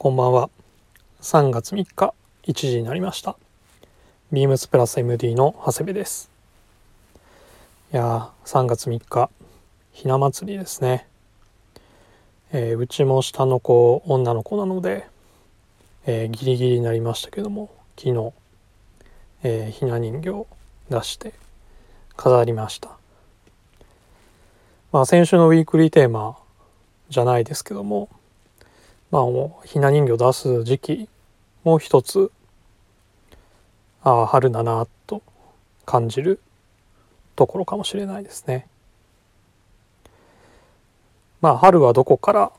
こんばんは。3月3日1時になりました。ビームスプラス MD の長谷部です。いやー、3月3日、ひな祭りですね。えーうちも下の子、女の子なので、えーギリギリになりましたけども、昨日、えーひな人形出して飾りました。まあ先週のウィークリーテーマじゃないですけども、まあひな人形出す時期も一つああ春だなと感じるところかもしれないですね。まあ春はどこから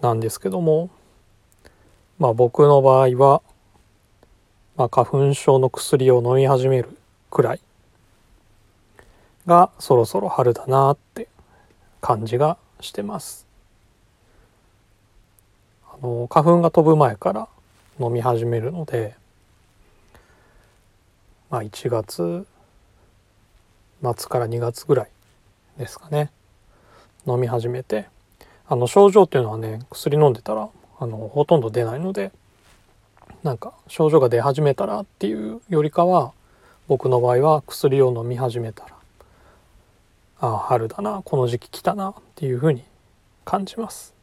なんですけどもまあ僕の場合は、まあ、花粉症の薬を飲み始めるくらいがそろそろ春だなって感じがしてます。あの花粉が飛ぶ前から飲み始めるので、まあ、1月末から2月ぐらいですかね飲み始めてあの症状っていうのはね薬飲んでたらあのほとんど出ないのでなんか症状が出始めたらっていうよりかは僕の場合は薬を飲み始めたらああ春だなこの時期来たなっていうふうに感じます。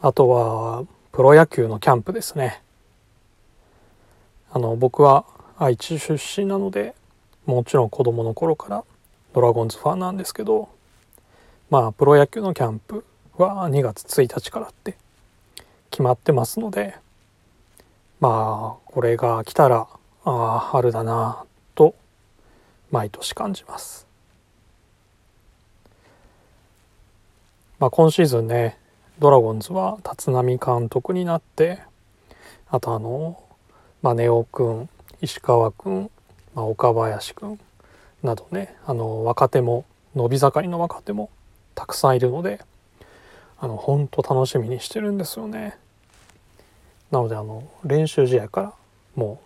あとはプロ野球のキャンプですね。あの僕は愛知出身なのでもちろん子供の頃からドラゴンズファンなんですけどまあプロ野球のキャンプは2月1日からって決まってますのでまあこれが来たらああ春だなと毎年感じます。まあ今シーズンねドラゴンズは立浪監督になってあとあの、まあ、根尾君石川君、まあ、岡林君などねあの若手も伸び盛りの若手もたくさんいるのであの本当楽しみにしてるんですよね。なのであの練習試合からも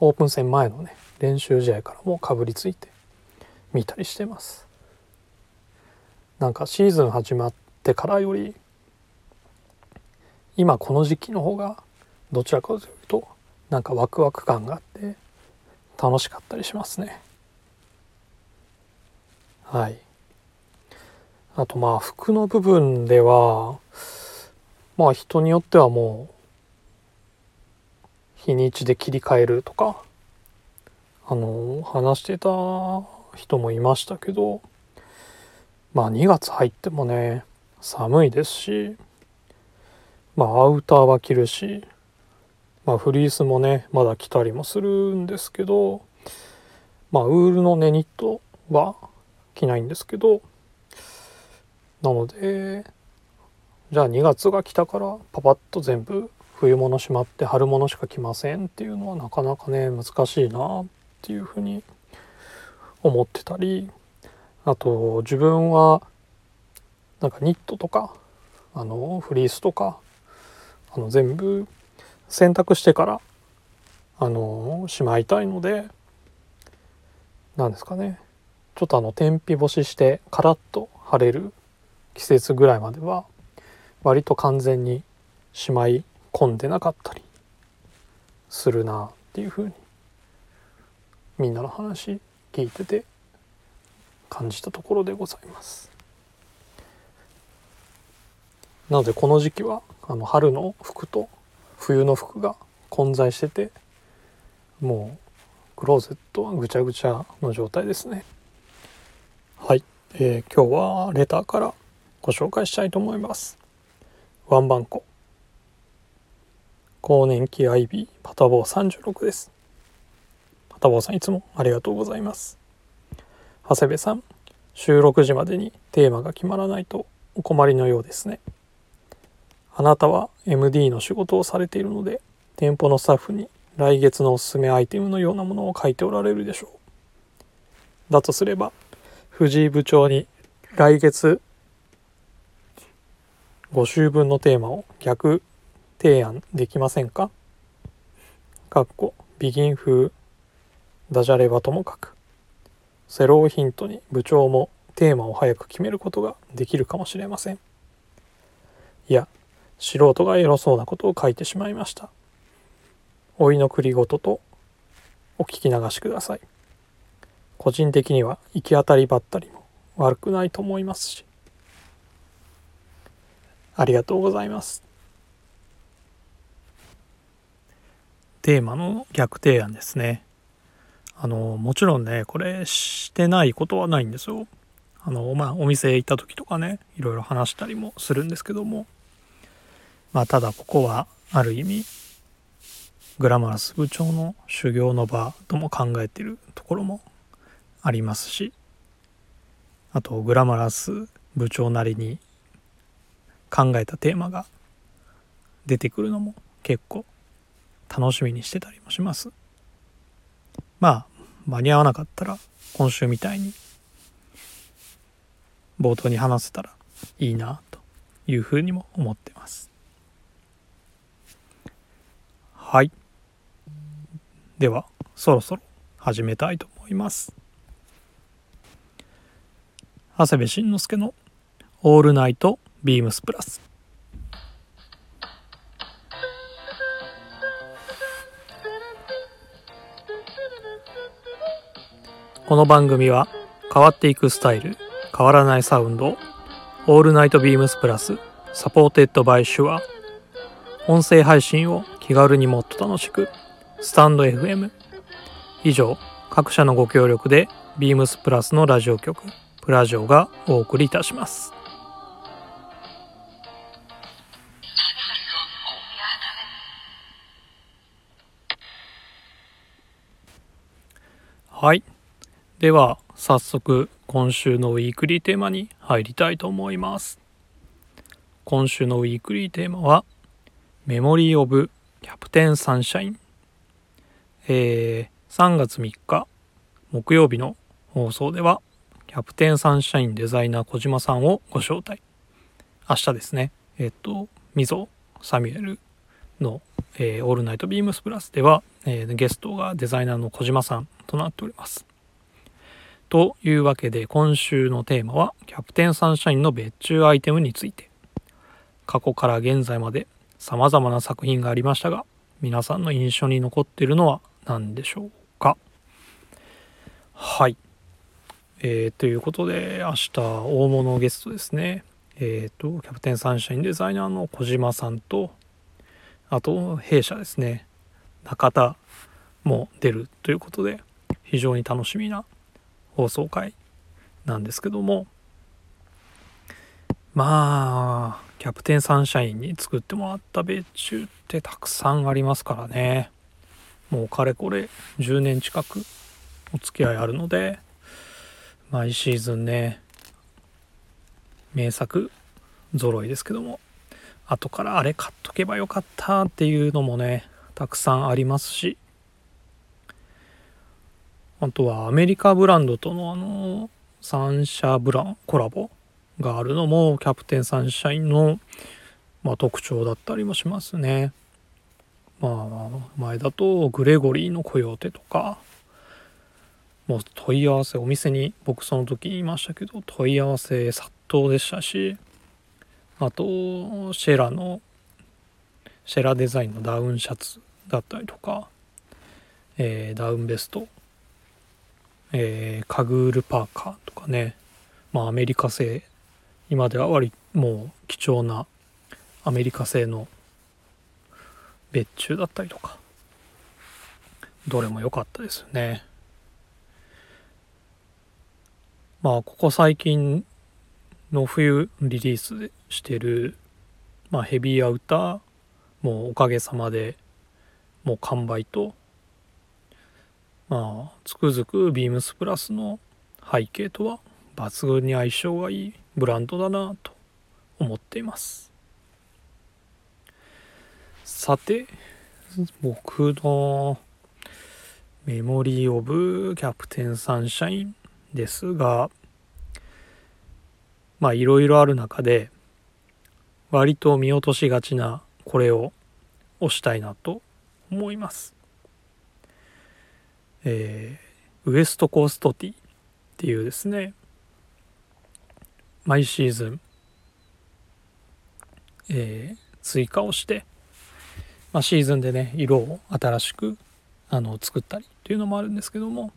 うオープン戦前のね練習試合からもうかぶりついて見たりしてます。なんかシーズン始まってからより今この時期の方がどちらかというとなんかワクワク感があって楽しかったりしますね。はい。あとまあ服の部分ではまあ人によってはもう日にちで切り替えるとかあの話してた人もいましたけどまあ2月入ってもね寒いですしまあアウターは着るしまあフリースもねまだ着たりもするんですけどまあウールのねニットは着ないんですけどなのでじゃあ2月が来たからパパッと全部冬物しまって春物しか着ませんっていうのはなかなかね難しいなっていうふうに思ってたりあと自分はなんかニットとかあのフリースとかあの全部洗濯してからあのしまいたいのでなんですかねちょっとあの天日干ししてカラッと晴れる季節ぐらいまでは割と完全にしまい込んでなかったりするなっていうふうにみんなの話聞いてて感じたところでございます。なのでこの時期はあの春の服と冬の服が混在しててもうクローゼットはぐちゃぐちゃの状態ですね。はい、えー今日はレターからご紹介したいと思います。ワンバンコ。更年期 IB パタボー36です。パタボーさんいつもありがとうございます。長谷部さん収録時までにテーマが決まらないとお困りのようですね。あなたは MD の仕事をされているので店舗のスタッフに来月のおすすめアイテムのようなものを書いておられるでしょう。だとすれば藤井部長に来月5週分のテーマを逆提案できませんかかっこビギン風ダジャレはともかく。セロをヒントに部長もテーマを早く決めることができるかもしれません。いや素人がエロそうなことを書いてしまいました。老いの栗ごととお聞き流しください。個人的には行き当たりばったりも悪くないと思いますし。ありがとうございます。テーマの逆提案ですね。あのもちろんねこれしてないことはないんですよ。あのまあお店行った時とかねいろいろ話したりもするんですけども。まあただここはある意味グラマラス部長の修行の場とも考えているところもありますしあとグラマラス部長なりに考えたテーマが出てくるのも結構楽しみにしてたりもします。まあ間に合わなかったら今週みたいに冒頭に話せたらいいなというふうにも思ってます。はい。ではそろそろ始めたいと思います。長谷部慎之介の「All Night BEAMS PLUS」この番組は変わっていくスタイル変わらないサウンド All Night BEAMS PLUS supported by SHURE。音声配信を気軽にもっと楽しくスタンド FM 以上各社のご協力でビームスプラスのラジオ局プラジオがお送りいたします。はい。では早速今週のウィークリーテーマに入りたいと思います。今週のウィークリーテーマはメモリー・オブ・キャプテン・サンシャイン。えー、3月3日木曜日の放送ではキャプテンサンシャインデザイナー小島さんをご招待。明日ですね。えっ、とみぞサミュエルの、えー、オールナイトビームスプラスでは、えー、ゲストがデザイナーの小島さんとなっております。というわけで今週のテーマはキャプテンサンシャインの別注アイテムについて。過去から現在まで様々な作品がありましたが皆さんの印象に残っているのは何でしょうか？はい、えー、ということで明日大物ゲストですね。えっ、ー、とキャプテンサンシャインデザイナーの小島さんとあと弊社ですね。中田も出るということで非常に楽しみな放送回なんですけども。まあキャプテンサンシャインに作ってもらった別注ってたくさんありますからね。もうかれこれ10年近くお付き合いあるので毎シーズンね名作揃いですけども後からあれ買っとけばよかったっていうのもねたくさんありますしあとはアメリカブランドとのあの三社ブランコラボがあるのもキャプテンサンシャインの、まあ、特徴だったりもしますね。まあ前だとグレゴリーのコヨーテとかもう問い合わせお店に僕その時言いましたけど問い合わせ殺到でしたしあとシェラのシェラデザインのダウンシャツだったりとか、えー、ダウンベストえー、カグールパーカーとかね、まあ、アメリカ製今では割もう貴重なアメリカ製の別注だったりとかどれも良かったですよね。まあここ最近の冬リリースしてる、まあ、ヘビーアウターもうおかげさまでもう完売とまあつくづくビームスプラスの背景とは抜群に相性がいいブランドだなと思っています。さて僕のメモリー・オブ・キャプテン・サンシャインですがまあいろいろある中で割と見落としがちなこれを押したいなと思います。えー、ウエストコーストティっていうですね毎シーズン、えー、追加をして、まあ、シーズンでね色を新しくあの作ったりっていうのもあるんですけども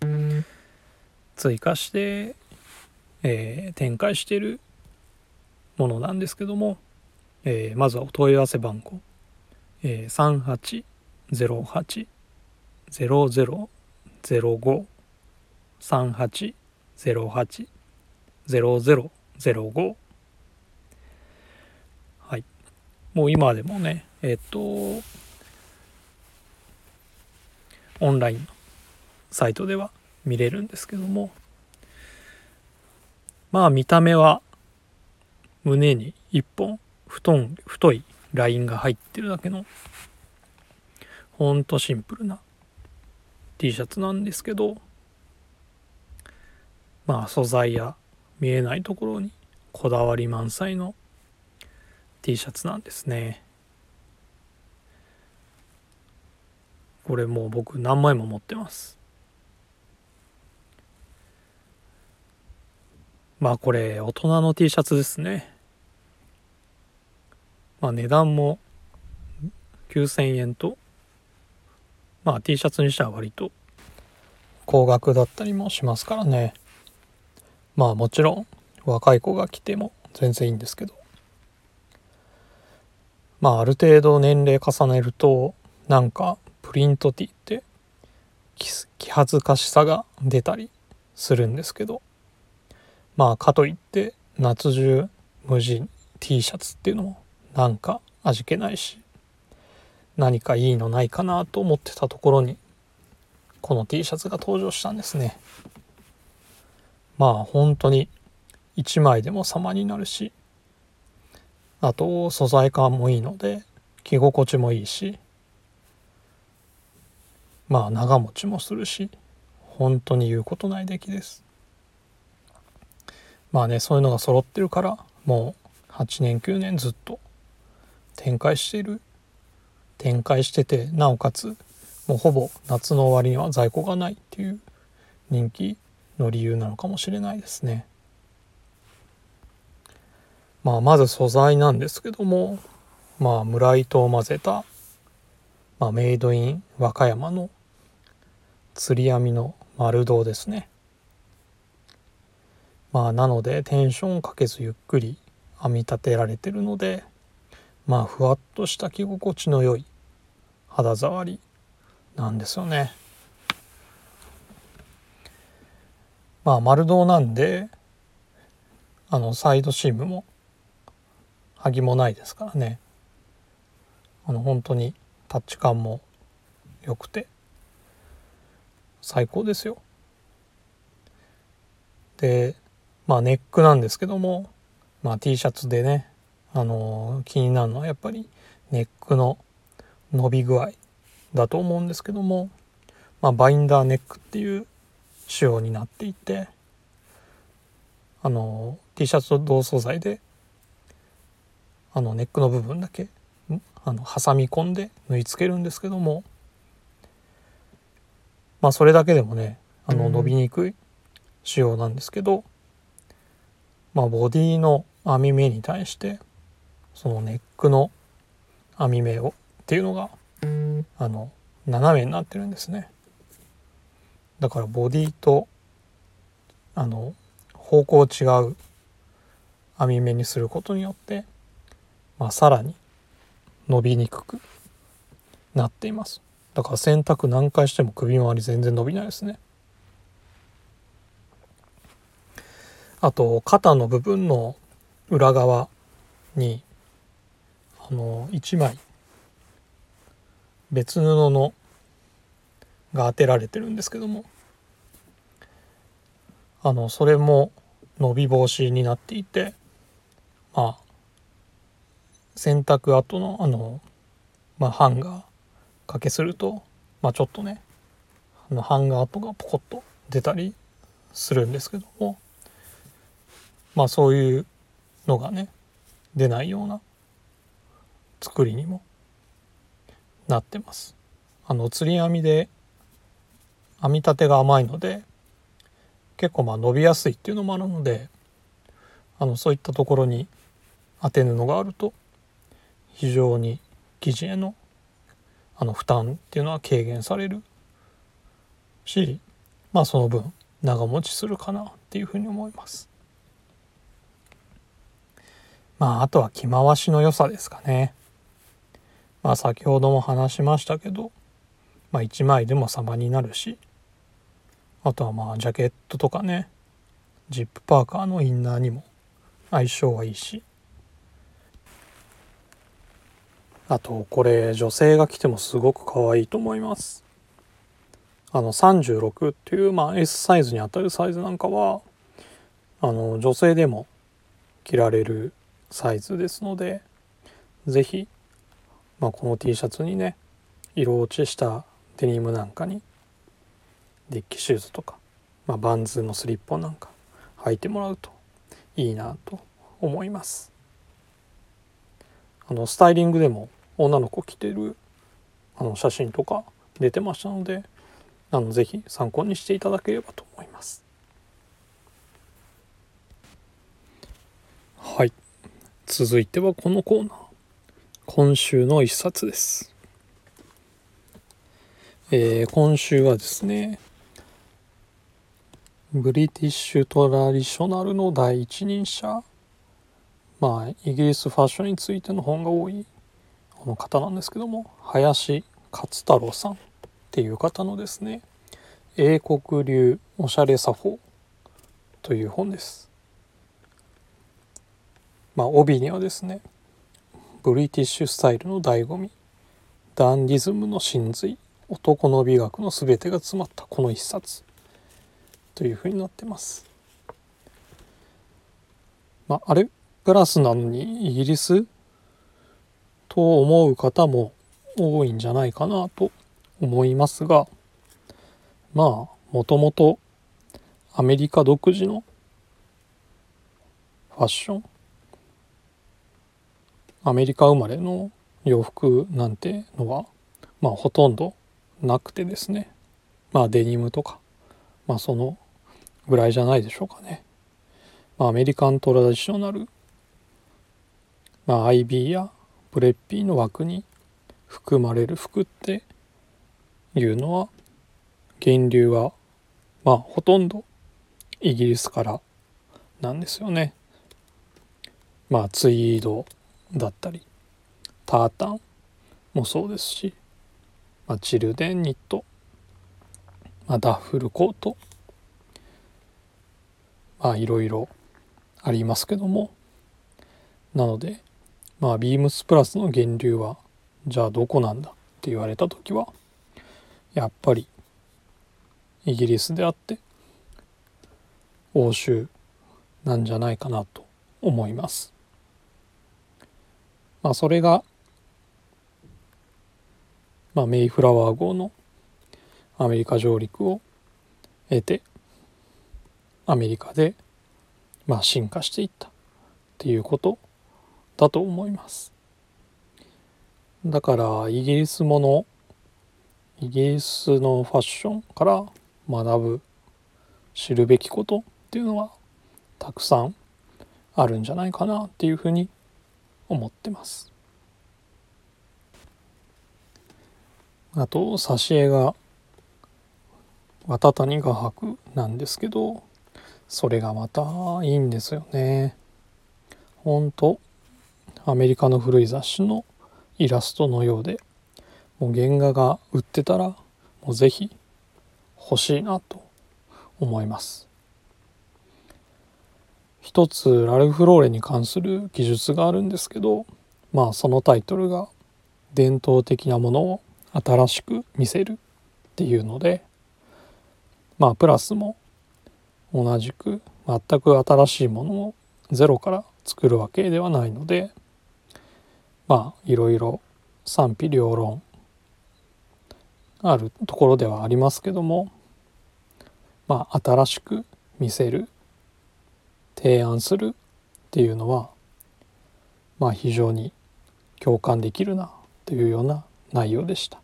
追加して、えー、展開しているものなんですけども、えー、まずはお問い合わせ番号、えー、3808-0005 05はい。もう今でもねえっ、とオンラインのサイトでは見れるんですけどもまあ見た目は胸に1本太太いラインが入ってるだけのほんとシンプルな T シャツなんですけどまあ素材や見えないところにこだわり満載の T シャツなんですね。これもう僕何枚も持ってます。まあこれ大人の T シャツですね。まあ値段も9000円とまあ T シャツにしては割と高額だったりもしますからね。まあもちろん若い子が着ても全然いいんですけど。まあある程度年齢重ねるとなんかプリントティーって気恥ずかしさが出たりするんですけど。まあかといって夏中無地 T シャツっていうのもなんか味気ないし何かいいのないかなと思ってたところにこの T シャツが登場したんですね。まあ本当に1枚でも様になるしあと素材感もいいので着心地もいいしまあ長持ちもするし本当に言うことない出来です。まあねそういうのが揃ってるからもう8年9年ずっと展開している。展開しててなおかつもうほぼ夏の終わりには在庫がないっていう人気の理由なのかもしれないですね。まあまず素材なんですけどもまあ村糸を混ぜた、まあ、メイドイン和歌山の釣り網の丸胴ですね。まあなのでテンションかけずゆっくり編み立てられてるのでまあふわっとした着心地の良い肌触りなんですよね。まあ丸胴なんであのサイドシームもはぎもないですからねあの本当にタッチ感も良くて最高ですよ。でまあネックなんですけども、まあ、T シャツでねあの気になるのはやっぱりネックの伸び具合だと思うんですけども、まあ、バインダーネックっていう仕様になっていてあの T シャツと同素材であのネックの部分だけあの挟み込んで縫い付けるんですけどもまあそれだけでもねあの伸びにくい仕様なんですけど、まあボディの編み目に対してそのネックの編み目をっていうのがあの斜めになってるんですねだからボディとあの方向違う編み目にすることによって、まあ、さらに伸びにくくなっています。だから洗濯何回しても首周り全然伸びないですね。あと肩の部分の裏側にあの1枚別布のが当てられてるんですけども。あのそれも伸び防止になっていてまあ洗濯後のあの、まあ、ハンガー掛けすると、まあ、ちょっとねあのハンガー跡がポコッと出たりするんですけどもまあそういうのがね出ないような作りにもなってます。あの釣り網で編み立てが甘いので結構まあ伸びやすいっていうのもあるのであのそういったところに当て布があると非常に生地へのあの負担っていうのは軽減されるしまあその分長持ちするかなっていうふうに思います。まああとは着回しの良さですかね。まあ先ほども話しましたけどまあ1枚でも様になるしあとはまあジャケットとかね。ジップパーカーのインナーにも相性はいいし。あとこれ女性が着てもすごく可愛いと思います。あの36っていう、まあ、S サイズにあたるサイズなんかはあの女性でも着られるサイズですので是非、まあ、この T シャツにね色落ちしたデニムなんかにデッキシューズとか、まあ、バンズのスリッポンなんか履いてもらうといいなと思います。あのスタイリングでも女の子着てるあの写真とか出てましたのであのぜひ参考にしていただければと思います。はい。続いてはこのコーナー。今週の一冊です。えー、今週はですねブリティッシュトラディショナルの第一人者。まあイギリスファッションについての本が多いこの方なんですけども林勝太郎さんっていう方のですね英国流おしゃれ作法という本です。まあ帯にはですねブリティッシュスタイルの醍醐味ダンディズムの真髄男の美学の全てが詰まったこの一冊。というふうになってます。まああれプラスなのにイギリスと思う方も多いんじゃないかなと思いますがまあもともとアメリカ独自のファッションアメリカ生まれの洋服なんてのはまあほとんどなくてですね。まあデニムとかまあそのぐらいじゃないでしょうかね、まあ、アメリカントラディショナルまあ IB やプレッピーの枠に含まれる服っていうのは源流はまあほとんどイギリスからなんですよね。まあツイードだったりタータンもそうですし、まあ、チルデンニット、まあ、ダッフルコートまあいろいろありますけどもなのでまあビームスプラスの源流はじゃあどこなんだって言われた時はやっぱりイギリスであって欧州なんじゃないかなと思います。まあそれが、まあ、メイフラワー号のアメリカ上陸を得てアメリカでまあ進化していったっていうことだと思います。だからイギリスものイギリスのファッションから学ぶ知るべきことっていうのはたくさんあるんじゃないかなっていうふうに思ってます。あと挿絵が綿谷画伯なんですけどそれがまたいいんですよね。ほんとアメリカの古い雑誌のイラストのようでもう原画が売ってたらもう是非欲しいなと思います。一つラルフ・ローレに関する記述があるんですけどまあそのタイトルが「伝統的なものを新しく見せる」っていうのでまあプラスも同じく全く新しいものをゼロから作るわけではないのでまあいろいろ賛否両論あるところではありますけどもまあ新しく見せる提案するっていうのはまあ非常に共感できるなというような内容でした。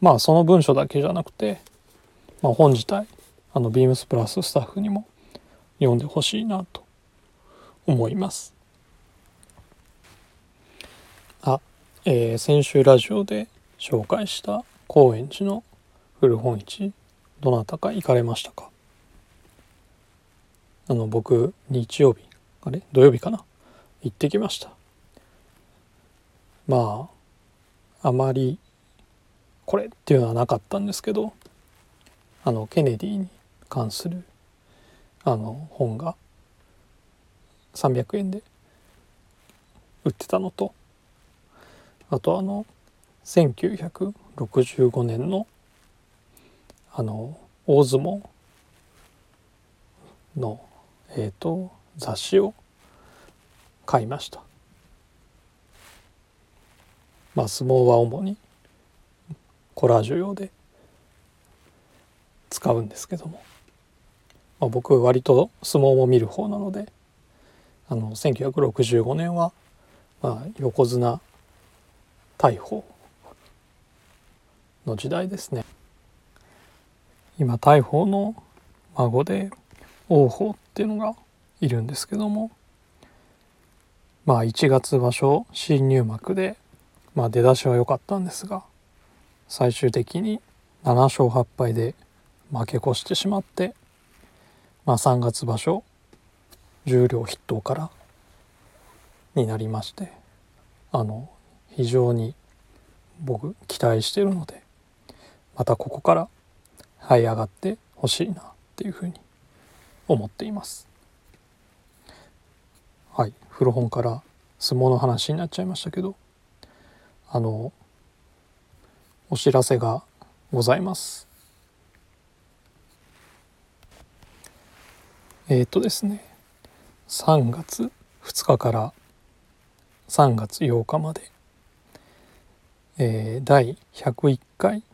まあその文章だけじゃなくて、まあ、本自体あのビームスプラススタッフにも読んでほしいなと思います。あ。えー、先週ラジオで紹介した高円寺の古本市どなたか行かれましたか？あの僕日曜日あれ？土曜日かな？行ってきました。まああまりこれっていうのはなかったんですけどあのケネディに関するあの本が300円で売ってたのとあとあの1965年のあの大相撲のえっ、ー、と雑誌を買いました。まあ相撲は主にコラージュ用で使うんですけども、まあ、僕割と相撲も見る方なのであの1965年は、まあ、横綱大鵬の時代ですね。今大鵬の孫で王鵬っていうのがいるんですけどもまあ1月場所新入幕で、まあ、出だしは良かったんですが最終的に7勝8敗で負け越してしまって、まあ、3月場所十両筆頭からになりましてあの非常に僕期待しているのでまたここから這い上がってほしいなっていうふうに思っています。はい。古本から相撲の話になっちゃいましたけどあのお知らせがございます。えっ、ー、とですね3月2日から3月8日まで、えー、第101回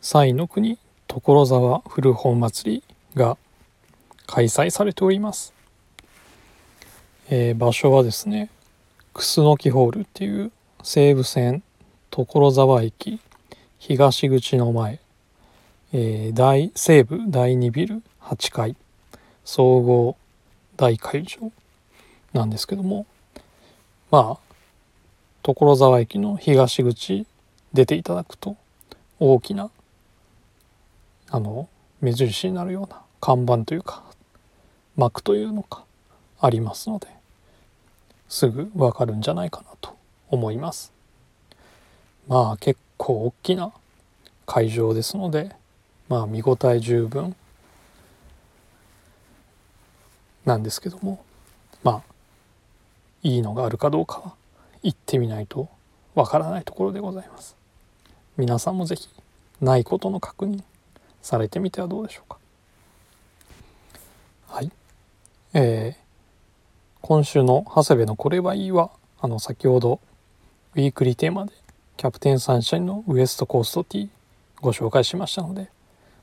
西の国所沢古本祭りが開催されております、えー、場所はですね楠木ホールっていう西武線所沢駅東口の前、えー、大西部第2ビル8階総合大会場なんですけども。まあ所沢駅の東口出ていただくと大きなあの目印になるような看板というか幕というのかありますのですぐわかるんじゃないかなと思います。まあ結構大きな会場ですのでまあ見応え十分なんですけどもまあいいのがあるかどうかは行ってみないとわからないところでございます。皆さんも是非ないことの確認されてみてはどうでしょうか。はい。えー、今週の長谷部のこれはいいはあの先ほどウィークリーテーマでキャプテンサンシャインのウエストコーストティーご紹介しましたので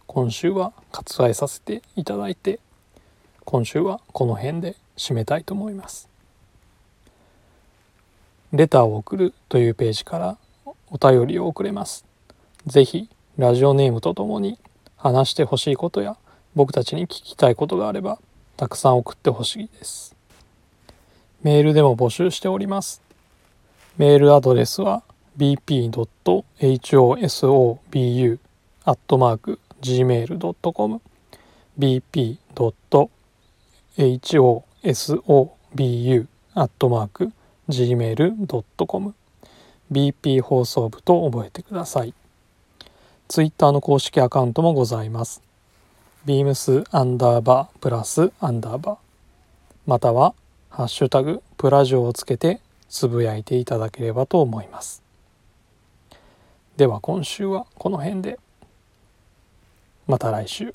今週は割愛させていただいて今週はこの辺で締めたいと思います。レターを送るというページからお便りを送れます。ぜひラジオネームとともに話してほしいことや僕たちに聞きたいことがあればたくさん送ってほしいです。メールでも募集しております。メールアドレスは bp.hosobu.gmail.com hosobu.gmail.com bp 放送部と覚えてください。ツイッターの公式アカウントもございます。beams アンダーバープラスアンダーバーまたはハッシュタグプラジオをつけてつぶやいていただければと思います。では今週はこの辺でまた来週。